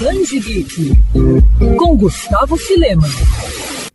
Danji Geek, com Gustavo Filema.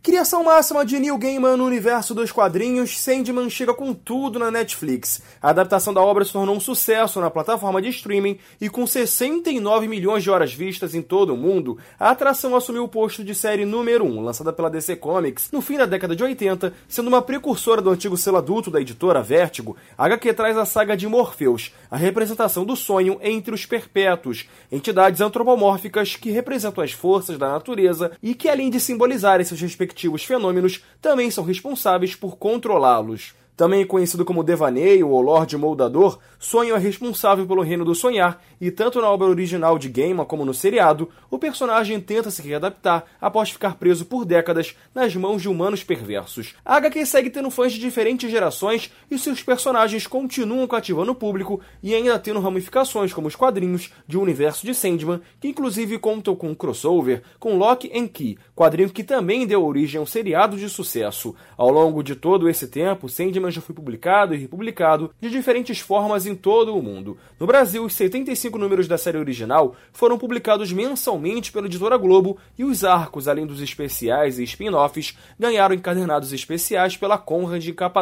Criação máxima de Neil Gaiman no universo dos quadrinhos, Sandman chega com tudo na Netflix. A adaptação da obra se tornou um sucesso na plataforma de streaming e com 69 milhões de horas vistas em todo o mundo, a atração assumiu o posto de série número 1, lançada pela DC Comics no fim da década de 80, sendo uma precursora do antigo selo adulto da editora Vertigo. A HQ traz a saga de Morpheus, a representação do sonho entre os perpétuos, entidades antropomórficas que representam as forças da natureza e que, além de simbolizarem seus respectivos respectivos fenômenos também são responsáveis por controlá-los. Também conhecido como Devaneio ou Lorde Moldador, Sonho é responsável pelo reino do sonhar, e tanto na obra original de Gaiman como no seriado, o personagem tenta se readaptar após ficar preso por décadas nas mãos de humanos perversos. A HQ segue tendo fãs de diferentes gerações e seus personagens continuam cativando o público e ainda tendo ramificações como os quadrinhos de um universo de Sandman, que inclusive contam com um crossover com Lock and Key, quadrinho que também deu origem a um seriado de sucesso. Ao longo de todo esse tempo, Sandman já foi publicado e republicado de diferentes formas em todo o mundo. No Brasil, os 75 números da série original foram publicados mensalmente pela editora Globo e os arcos, além dos especiais e spin-offs, ganharam encadernados especiais pela Conrad e capa.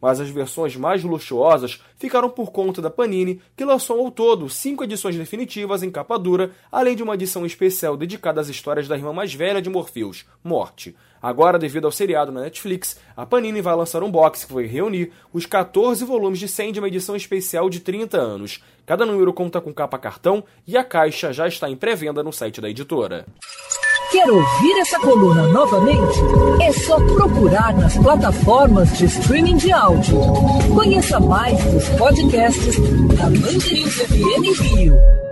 Mas as versões mais luxuosas ficaram por conta da Panini, que lançou ao todo cinco edições definitivas em capa dura, além de uma edição especial dedicada às histórias da irmã mais velha de Morpheus, Morte. Agora, devido ao seriado na Netflix, a Panini vai lançar um box que vai reunir os 14 volumes de 100 de uma edição especial de 30 anos. Cada número conta com capa cartão e a caixa já está em pré-venda no site da editora. Quer ouvir essa coluna novamente? É só procurar nas plataformas de streaming de áudio. Conheça mais dos podcasts da Mandirinhos FM Rio.